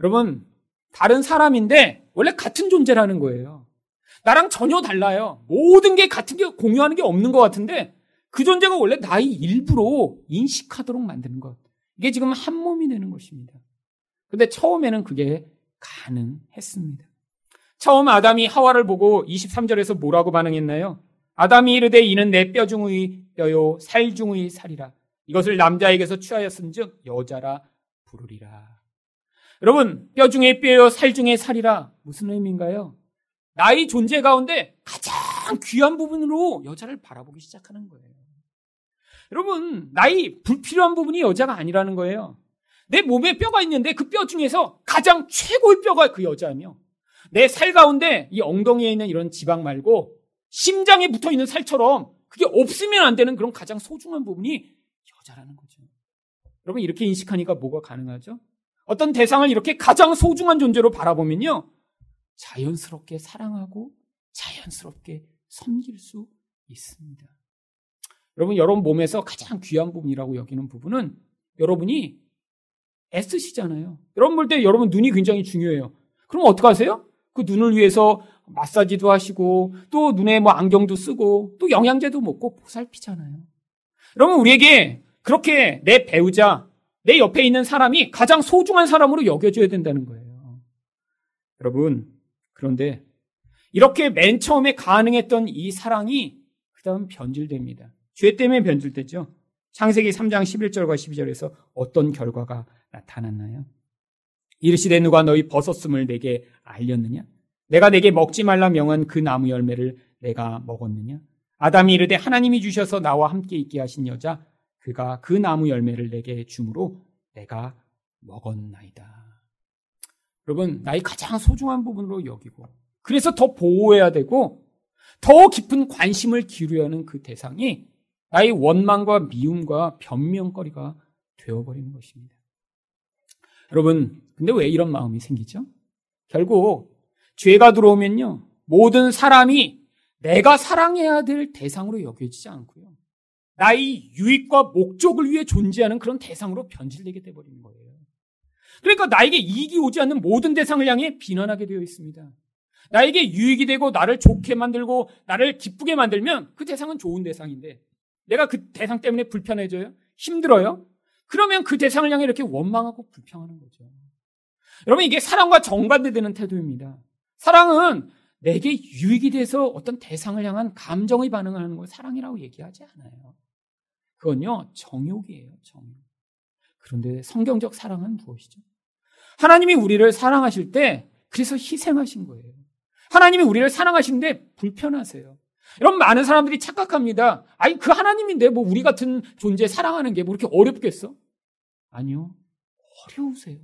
여러분 다른 사람인데 원래 같은 존재라는 거예요. 나랑 전혀 달라요. 모든 게 같은 게 공유하는 게 없는 것 같은데 그 존재가 원래 나의 일부로 인식하도록 만드는 것. 이게 지금 한 몸이 되는 것입니다. 근데 처음에는 그게 가능했습니다. 처음 아담이 하와를 보고 23절에서 뭐라고 반응했나요? 아담이 이르되 이는 내 뼈 중의 뼈요 살 중의 살이라. 이것을 남자에게서 취하였은즉 여자라 부르리라. 여러분 뼈 중의 뼈요 살 중의 살이라 무슨 의미인가요? 나의 존재 가운데 가장 귀한 부분으로 여자를 바라보기 시작하는 거예요. 여러분 나의 불필요한 부분이 여자가 아니라는 거예요. 내 몸에 뼈가 있는데 그 뼈 중에서 가장 최고의 뼈가 그 여자며 내 살 가운데 이 엉덩이에 있는 이런 지방 말고 심장에 붙어 있는 살처럼 그게 없으면 안 되는 그런 가장 소중한 부분이 여자라는 거죠. 여러분 이렇게 인식하니까 뭐가 가능하죠? 어떤 대상을 이렇게 가장 소중한 존재로 바라보면요. 자연스럽게 사랑하고 자연스럽게 섬길 수 있습니다. 여러분, 여러분 몸에서 가장 귀한 부분이라고 여기는 부분은 여러분이 애쓰시잖아요. 여러분 볼 때 여러분 눈이 굉장히 중요해요. 그럼 어떡하세요? 그 눈을 위해서 마사지도 하시고 또 눈에 뭐 안경도 쓰고 또 영양제도 먹고 보살피잖아요. 여러분 우리에게 그렇게 내 배우자, 내 옆에 있는 사람이 가장 소중한 사람으로 여겨줘야 된다는 거예요. 여러분 그런데 이렇게 맨 처음에 가능했던 이 사랑이 그 다음 변질됩니다. 죄 때문에 변질됐죠. 창세기 3장 11절과 12절에서 어떤 결과가 나타났나요? 이르시되 누가 너희 벗었음을 내게 알렸느냐? 내가 내게 먹지 말라 명한 그 나무 열매를 내가 먹었느냐? 아담이 이르되 하나님이 주셔서 나와 함께 있게 하신 여자 그가 그 나무 열매를 내게 주므로 내가 먹었나이다. 여러분 나의 가장 소중한 부분으로 여기고 그래서 더 보호해야 되고 더 깊은 관심을 기울여야 하는 그 대상이 나의 원망과 미움과 변명거리가 되어버리는 것입니다. 여러분, 근데 왜 이런 마음이 생기죠? 결국 죄가 들어오면요. 모든 사람이 내가 사랑해야 될 대상으로 여겨지지 않고요. 나의 유익과 목적을 위해 존재하는 그런 대상으로 변질되게 돼버리는 거예요. 그러니까 나에게 이익이 오지 않는 모든 대상을 향해 비난하게 되어 있습니다. 나에게 유익이 되고 나를 좋게 만들고 나를 기쁘게 만들면 그 대상은 좋은 대상인데 내가 그 대상 때문에 불편해져요? 힘들어요? 그러면 그 대상을 향해 이렇게 원망하고 불평하는 거죠. 여러분 이게 사랑과 정반대되는 태도입니다. 사랑은 내게 유익이 돼서 어떤 대상을 향한 감정의 반응을 하는 걸 사랑이라고 얘기하지 않아요. 그건요, 정욕이에요, 정욕. 그런데 성경적 사랑은 무엇이죠? 하나님이 우리를 사랑하실 때 그래서 희생하신 거예요. 하나님이 우리를 사랑하시는데 불편하세요. 여러분 많은 사람들이 착각합니다. 아니 그 하나님인데 뭐 우리 같은 존재 사랑하는 게 뭐 이렇게 어렵겠어? 아니요. 어려우세요.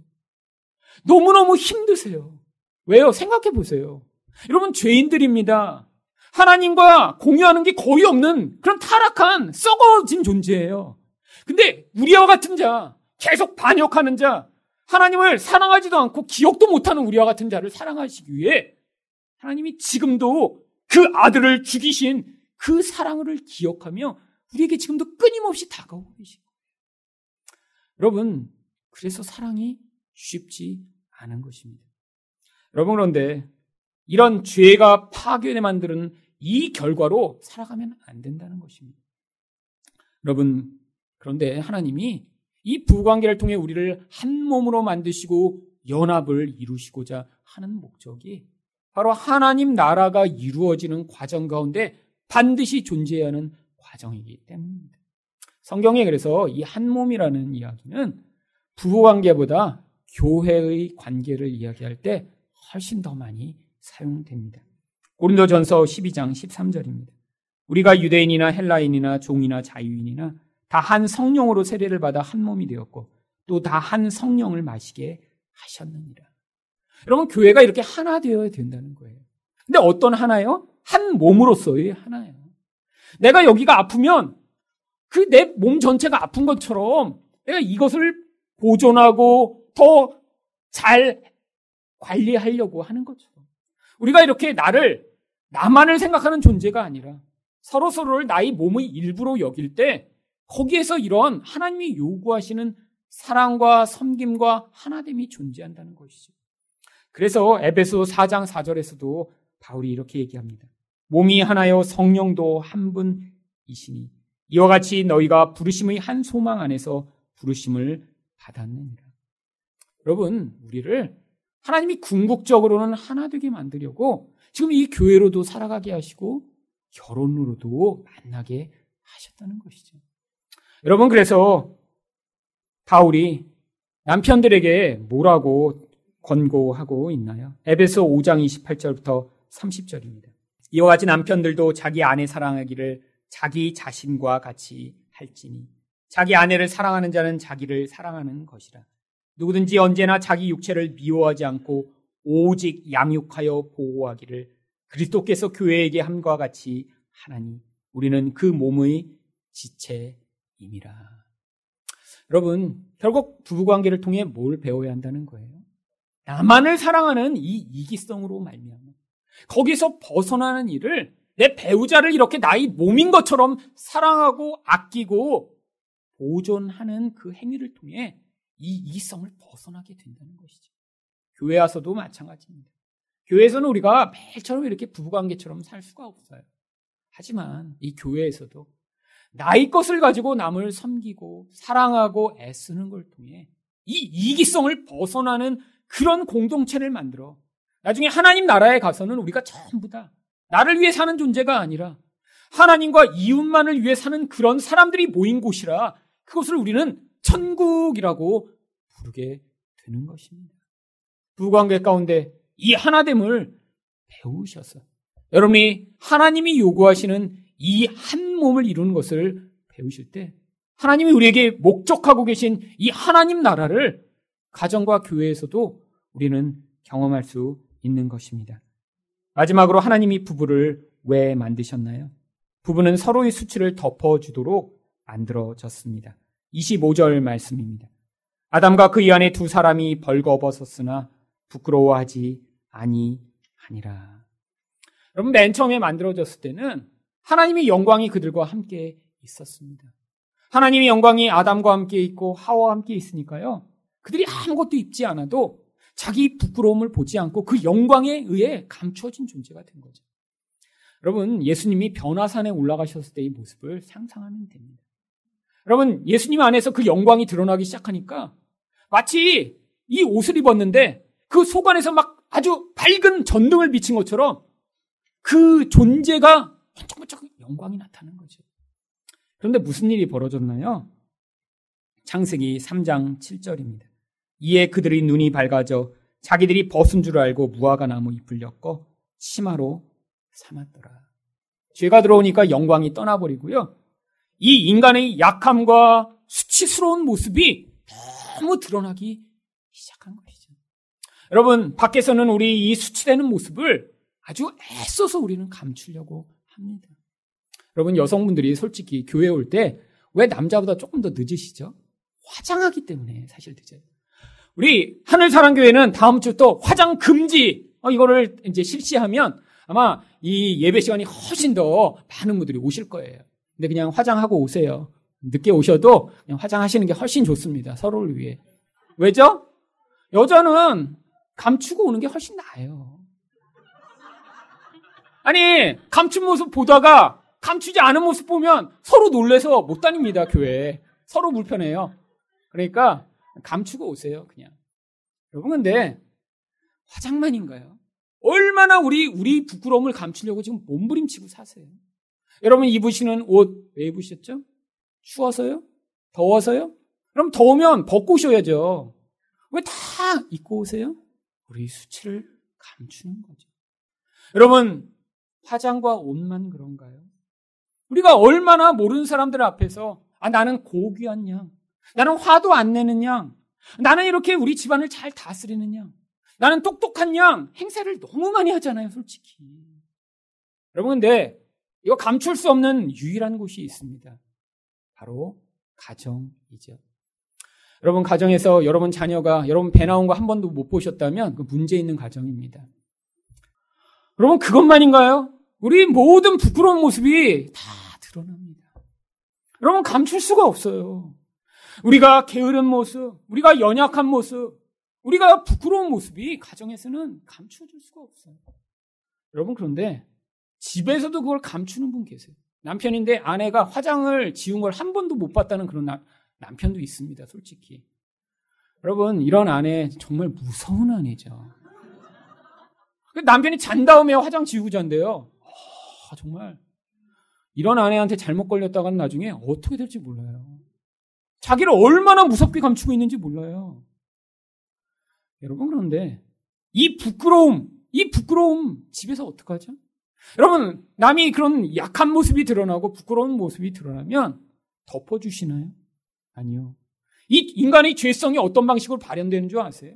너무너무 힘드세요. 왜요? 생각해 보세요. 여러분 죄인들입니다. 하나님과 공유하는 게 거의 없는 그런 타락한 썩어진 존재예요. 근데 우리와 같은 자, 계속 반역하는 자, 하나님을 사랑하지도 않고 기억도 못하는 우리와 같은 자를 사랑하시기 위해 하나님이 지금도 그 아들을 죽이신 그 사랑을 기억하며 우리에게 지금도 끊임없이 다가오고 거예요. 여러분, 그래서 사랑이 쉽지 않은 것입니다. 여러분, 그런데 이런 죄가 파괴에 만드는 이 결과로 살아가면 안 된다는 것입니다. 여러분, 그런데 하나님이 이 부관계를 통해 우리를 한 몸으로 만드시고 연합을 이루시고자 하는 목적이 바로 하나님 나라가 이루어지는 과정 가운데 반드시 존재해야 하는 과정이기 때문입니다. 성경에 그래서 이 한 몸이라는 이야기는 부부 관계보다 교회의 관계를 이야기할 때 훨씬 더 많이 사용됩니다. 고린도전서 12장 13절입니다. 우리가 유대인이나 헬라인이나 종이나 자유인이나 다 한 성령으로 세례를 받아 한 몸이 되었고 또 다 한 성령을 마시게 하셨느니라. 여러분, 교회가 이렇게 하나 되어야 된다는 거예요. 근데 어떤 하나요? 한 몸으로서의 하나예요. 내가 여기가 아프면 그 내 몸 전체가 아픈 것처럼 내가 이것을 보존하고 더 잘 관리하려고 하는 것처럼. 우리가 이렇게 나를, 나만을 생각하는 존재가 아니라 서로 서로를 나의 몸의 일부로 여길 때 거기에서 이런 하나님이 요구하시는 사랑과 섬김과 하나됨이 존재한다는 것이죠. 그래서 에베소 4장 4절에서도 바울이 이렇게 얘기합니다. 몸이 하나요 성령도 한 분이시니 이와 같이 너희가 부르심의 한 소망 안에서 부르심을 받았느니라. 여러분, 우리를 하나님이 궁극적으로는 하나 되게 만들려고 지금 이 교회로도 살아가게 하시고 결혼으로도 만나게 하셨다는 것이죠. 여러분, 그래서 바울이 남편들에게 뭐라고 권고하고 있나요? 에베소 5장 28절부터 30절입니다. 이와 같이 남편들도 자기 아내 사랑하기를 자기 자신과 같이 할지니 자기 아내를 사랑하는 자는 자기를 사랑하는 것이라. 누구든지 언제나 자기 육체를 미워하지 않고 오직 양육하여 보호하기를 그리스도께서 교회에게 함과 같이 하나니 우리는 그 몸의 지체임이라. 여러분, 결국 부부관계를 통해 뭘 배워야 한다는 거예요? 나만을 사랑하는 이 이기성으로 말미암아 거기서 벗어나는 일을 내 배우자를 이렇게 나의 몸인 것처럼 사랑하고 아끼고 보존하는 그 행위를 통해 이 이기성을 벗어나게 된다는 것이죠. 교회 와서도 마찬가지입니다. 교회에서는 우리가 매일처럼 이렇게 부부관계처럼 살 수가 없어요. 하지만 이 교회에서도 나의 것을 가지고 남을 섬기고 사랑하고 애쓰는 걸 통해 이 이기성을 벗어나는 그런 공동체를 만들어 나중에 하나님 나라에 가서는 우리가 전부 다 나를 위해 사는 존재가 아니라 하나님과 이웃만을 위해 사는 그런 사람들이 모인 곳이라 그것을 우리는 천국이라고 부르게 되는 것입니다. 부관계 가운데 이 하나됨을 배우셔서 여러분이 하나님이 요구하시는 이 한 몸을 이루는 것을 배우실 때 하나님이 우리에게 목적하고 계신 이 하나님 나라를 가정과 교회에서도 우리는 경험할 수 있는 것입니다. 마지막으로 하나님이 부부를 왜 만드셨나요? 부부는 서로의 수치를 덮어주도록 만들어졌습니다. 25절 말씀입니다. 아담과 그 이 안에 두 사람이 벌거벗었으나 부끄러워하지 아니하니라. 여러분 맨 처음에 만들어졌을 때는 하나님의 영광이 그들과 함께 있었습니다. 하나님의 영광이 아담과 함께 있고 하와와 함께 있으니까요. 그들이 아무것도 입지 않아도 자기 부끄러움을 보지 않고 그 영광에 의해 감추어진 존재가 된 거죠. 여러분, 예수님이 변화산에 올라가셨을 때의 모습을 상상하면 됩니다. 여러분, 예수님 안에서 그 영광이 드러나기 시작하니까 마치 이 옷을 입었는데 그 속 안에서 막 아주 밝은 전등을 비친 것처럼 그 존재가 번쩍번쩍 영광이 나타나는 거죠. 그런데 무슨 일이 벌어졌나요? 창세기 3장 7절입니다. 이에 그들의 눈이 밝아져 자기들이 벗은 줄 알고 무화과 나무 잎을 엮어 치마로 삼았더라. 죄가 들어오니까 영광이 떠나버리고요. 이 인간의 약함과 수치스러운 모습이 너무 드러나기 시작한 것이죠. 여러분, 밖에서는 우리 이 수치되는 모습을 아주 애써서 우리는 감추려고 합니다. 여러분, 여성분들이 솔직히 교회 올 때 왜 남자보다 조금 더 늦으시죠? 화장하기 때문에 사실 늦어요. 우리 하늘사랑교회는 다음 주또 화장 금지 어, 이거를 이제 실시하면 아마 이 예배 시간이 훨씬 더 많은 분들이 오실 거예요. 근데 그냥 화장하고 오세요. 늦게 오셔도 그냥 화장하시는 게 훨씬 좋습니다. 서로를 위해. 왜죠? 여자는 감추고 오는 게 훨씬 나아요. 아니, 감춘 모습 보다가 감추지 않은 모습 보면 서로 놀래서 못 다닙니다, 교회. 서로 불편해요. 그러니까 감추고 오세요, 그냥. 여러분, 근데 화장만인가요? 얼마나 우리, 우리 부끄러움을 감추려고 지금 몸부림치고 사세요? 여러분 입으시는 옷 왜 입으셨죠? 추워서요? 더워서요? 그럼 더우면 벗고 오셔야죠. 왜 다 입고 오세요? 우리 수치를 감추는 거죠. 여러분, 화장과 옷만 그런가요? 우리가 얼마나 모르는 사람들 앞에서 아, 나는 고귀한 양, 나는 화도 안 내는 양. 나는 이렇게 우리 집안을 잘 다스리는 양. 나는 똑똑한 양. 행세를 너무 많이 하잖아요, 솔직히. 여러분, 근데 이거 감출 수 없는 유일한 곳이 있습니다. 바로 가정이죠. 여러분, 가정에서 여러분 자녀가 여러분 배 나온 거 한 번도 못 보셨다면 그 문제 있는 가정입니다. 여러분, 그것만인가요? 우리 모든 부끄러운 모습이 다 드러납니다. 여러분, 감출 수가 없어요. 우리가 게으른 모습, 우리가 연약한 모습, 우리가 부끄러운 모습이 가정에서는 감춰줄 수가 없어요. 여러분 그런데 집에서도 그걸 감추는 분 계세요. 남편인데 아내가 화장을 지운 걸 한 번도 못 봤다는 그런 나, 남편도 있습니다. 솔직히. 여러분 이런 아내 정말 무서운 아내죠. 그 남편이 잔 다음에 화장 지우고 잔대요. 아, 정말 이런 아내한테 잘못 걸렸다가는 나중에 어떻게 될지 몰라요. 자기를 얼마나 무섭게 감추고 있는지 몰라요. 여러분 그런데 이 부끄러움, 이 부끄러움 집에서 어떡하죠? 여러분 남이 그런 약한 모습이 드러나고 부끄러운 모습이 드러나면 덮어주시나요? 아니요. 이 인간의 죄성이 어떤 방식으로 발현되는 줄 아세요?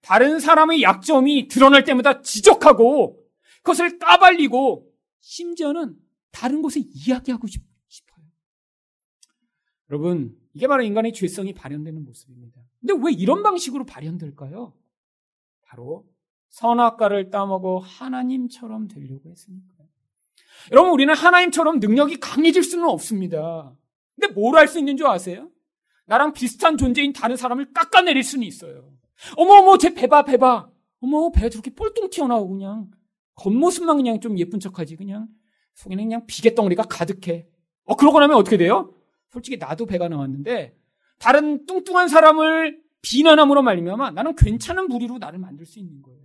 다른 사람의 약점이 드러날 때마다 지적하고 그것을 까발리고 심지어는 다른 곳에 이야기하고 싶어요. 여러분, 이게 바로 인간의 죄성이 발현되는 모습입니다. 근데 왜 이런 방식으로 발현될까요? 바로 선악과를 따먹어 하나님처럼 되려고 했으니까요. 여러분, 우리는 하나님처럼 능력이 강해질 수는 없습니다. 근데 뭘 할 수 있는 줄 아세요? 나랑 비슷한 존재인 다른 사람을 깎아내릴 수는 있어요. 어머 어머, 제 배봐, 배봐. 어머, 배가 저렇게 뻘뚱 튀어나오고 그냥 겉모습만 그냥 좀 예쁜 척하지. 그냥 속에는 그냥 비계덩어리가 가득해. 어, 그러고 나면 어떻게 돼요? 솔직히 나도 배가 나왔는데 다른 뚱뚱한 사람을 비난함으로 말미암아 나는 괜찮은 무리로 나를 만들 수 있는 거예요.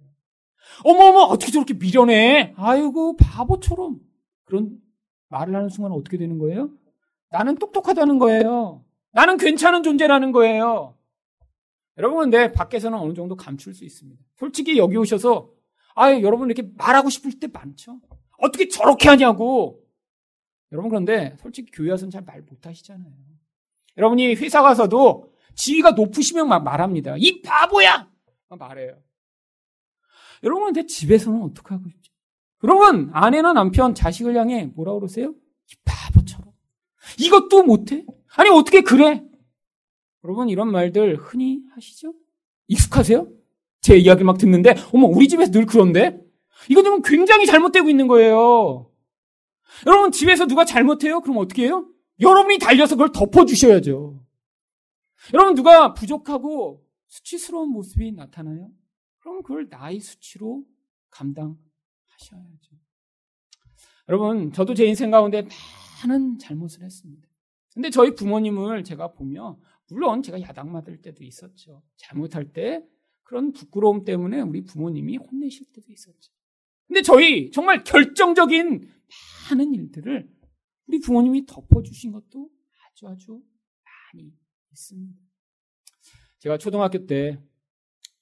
어머어머 어떻게 저렇게 미련해? 아이고 바보처럼 그런 말을 하는 순간 어떻게 되는 거예요? 나는 똑똑하다는 거예요. 나는 괜찮은 존재라는 거예요. 여러분 근데 밖에서는 어느 정도 감출 수 있습니다. 솔직히 여기 오셔서 아 여러분 이렇게 말하고 싶을 때 많죠. 어떻게 저렇게 하냐고. 여러분 그런데 솔직히 교회 와서는 잘 말 못하시잖아요. 여러분이 회사 가서도 지위가 높으시면 막 말합니다. 이 바보야! 말해요. 여러분 근데 집에서는 어떡하고 있죠? 여러분 아내나 남편 자식을 향해 뭐라 그러세요? 이 바보처럼. 이것도 못해? 아니 어떻게 그래? 여러분 이런 말들 흔히 하시죠? 익숙하세요? 제 이야기를 막 듣는데 어머 우리 집에서 늘 그런데? 이건 좀 굉장히 잘못되고 있는 거예요. 여러분 집에서 누가 잘못해요? 그럼 어떻게 해요? 여러분이 달려서 그걸 덮어주셔야죠. 여러분 누가 부족하고 수치스러운 모습이 나타나요? 그걸 나의 수치로 감당하셔야죠. 여러분 저도 제 인생 가운데 많은 잘못을 했습니다. 근데 저희 부모님을 제가 보면 물론 제가 야당 맞을 때도 있었죠. 잘못할 때 그런 부끄러움 때문에 우리 부모님이 혼내실 때도 있었죠. 근데 저희 정말 결정적인 많은 일들을 우리 부모님이 덮어주신 것도 아주 아주 많이 있습니다. 제가 초등학교 때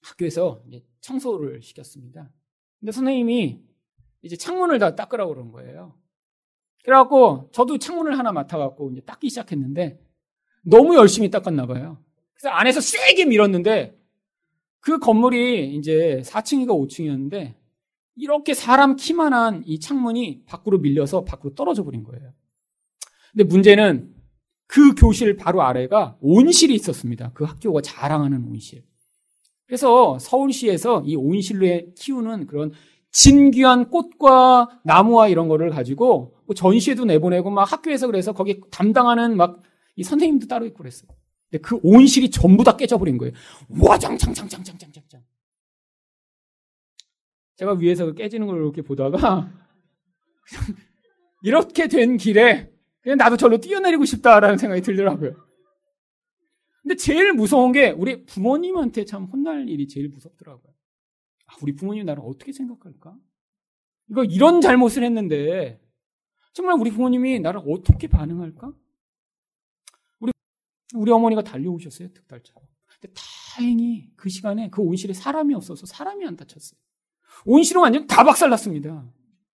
학교에서 청소를 시켰습니다. 근데 선생님이 이제 창문을 다 닦으라고 그런 거예요. 그래갖고 저도 창문을 하나 맡아갖고 이제 닦기 시작했는데 너무 열심히 닦았나 봐요. 그래서 안에서 세게 밀었는데 그 건물이 이제 4층이가 5층이었는데 이렇게 사람 키만한 이 창문이 밖으로 밀려서 밖으로 떨어져 버린 거예요. 근데 문제는 그 교실 바로 아래가 온실이 있었습니다. 그 학교가 자랑하는 온실. 그래서 서울시에서 이 온실로 키우는 그런 진귀한 꽃과 나무와 이런 거를 가지고 뭐 전시회도 내보내고 막 학교에서 그래서 거기 담당하는 막 이 선생님도 따로 있고 그랬어요. 근데 그 온실이 전부 다 깨져버린 거예요. 와장창창창창창창창. 제가 위에서 그 깨지는 걸 이렇게 보다가 이렇게 된 길에 그냥 나도 절로 뛰어내리고 싶다라는 생각이 들더라고요. 근데 제일 무서운 게 우리 부모님한테 참 혼날 일이 제일 무섭더라고요. 아, 우리 부모님 나를 어떻게 생각할까? 이거 이런 잘못을 했는데 정말 우리 부모님이 나를 어떻게 반응할까? 우리 우리 어머니가 달려오셨어요 특달처럼. 근데 다행히 그 시간에 그 온실에 사람이 없어서 사람이 안 다쳤어요. 온실은 완전 다 박살났습니다.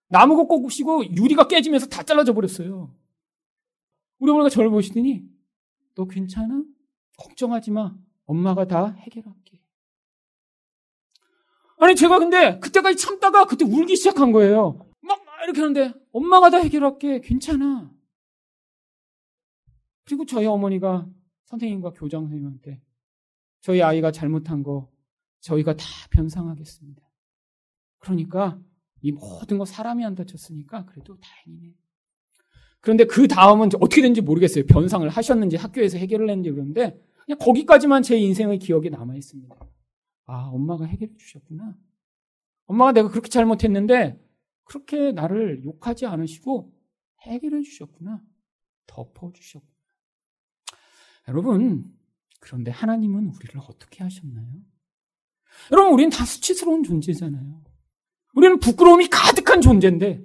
나무가 꺾으시고 유리가 깨지면서 다 잘라져 버렸어요. 우리 어머니가 저를 보시더니 너 괜찮아? 걱정하지 마. 엄마가 다 해결할게. 아니 제가 근데 그때까지 참다가 그때 울기 시작한 거예요. 막 이렇게 하는데 엄마가 다 해결할게. 괜찮아. 그리고 저희 어머니가 선생님과 교장 선생님한테 저희 아이가 잘못한 거 저희가 다 변상하겠습니다. 그러니까 이 모든 거 사람이 안 다쳤으니까 그래도 다행이네. 그런데 그 다음은 어떻게 된지 모르겠어요. 변상을 하셨는지 학교에서 해결을 했는지 그런데 그냥 거기까지만 제 인생의 기억에 남아 있습니다. 아, 엄마가 해결해 주셨구나. 엄마가 내가 그렇게 잘못했는데 그렇게 나를 욕하지 않으시고 해결해 주셨구나. 덮어 주셨구나. 여러분, 그런데 하나님은 우리를 어떻게 하셨나요? 여러분, 우리는 다 수치스러운 존재잖아요. 우리는 부끄러움이 가득한 존재인데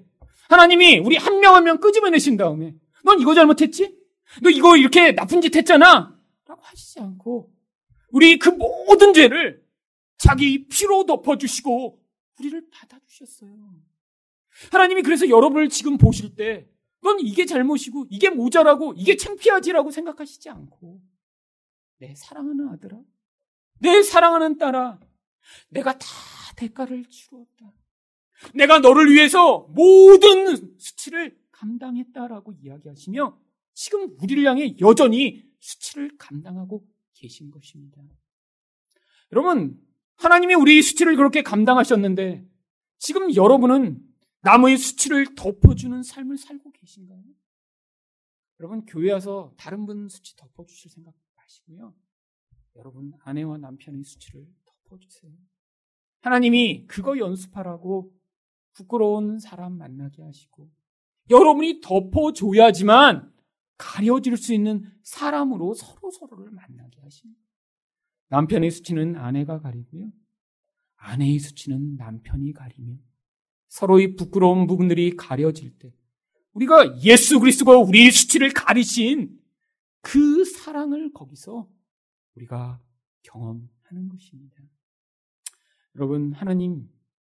하나님이 우리 한 명 한 명 끄집어내신 다음에 넌 이거 잘못했지? 너 이거 이렇게 나쁜 짓 했잖아? 라고 하시지 않고 우리 그 모든 죄를 자기 피로 덮어주시고 우리를 받아주셨어요. 하나님이 그래서 여러분을 지금 보실 때 넌 이게 잘못이고 이게 모자라고 이게 창피하지라고 생각하시지 않고 내 사랑하는 아들아 내 사랑하는 딸아 내가 다 대가를 치루었다. 내가 너를 위해서 모든 수치를 감당했다라고 이야기하시며 지금 우리를 향해 여전히 수치를 감당하고 계신 것입니다. 여러분, 하나님이 우리 수치를 그렇게 감당하셨는데 지금 여러분은 남의 수치를 덮어주는 삶을 살고 계신가요? 여러분, 교회 와서 다른 분 수치 덮어주실 생각 마시고요. 여러분, 아내와 남편의 수치를 덮어주세요. 하나님이 그거 연습하라고 부끄러운 사람 만나게 하시고 여러분이 덮어줘야지만 가려질 수 있는 사람으로 서로 서로를 만나게 하십니다. 남편의 수치는 아내가 가리고요. 아내의 수치는 남편이 가리며 서로의 부끄러운 부분들이 가려질 때 우리가 예수 그리스도가 우리의 수치를 가리신 그 사랑을 거기서 우리가 경험하는 것입니다. 여러분, 하나님,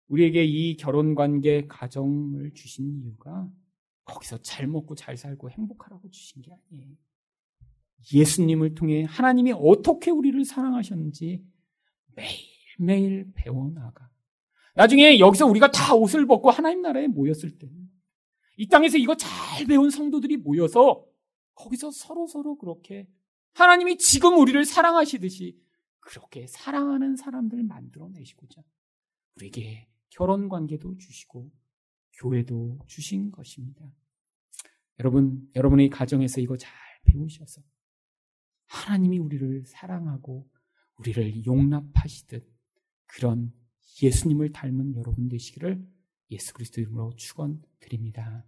우리에게 이 결혼 관계 가정을 주신 이유가 거기서 잘 먹고 잘 살고 행복하라고 주신 게 아니에요. 예수님을 통해 하나님이 어떻게 우리를 사랑하셨는지 매일매일 배워나가. 나중에 여기서 우리가 다 옷을 벗고 하나님 나라에 모였을 때, 이 땅에서 이거 잘 배운 성도들이 모여서 거기서 서로서로 그렇게 하나님이 지금 우리를 사랑하시듯이 그렇게 사랑하는 사람들 만들어내시고자 우리에게 결혼 관계도 주시고 교회도 주신 것입니다. 여러분, 여러분의 가정에서 이거 잘 배우셔서 하나님이 우리를 사랑하고 우리를 용납하시듯 그런 예수님을 닮은 여러분 되시기를 예수 그리스도 이름으로 축원드립니다.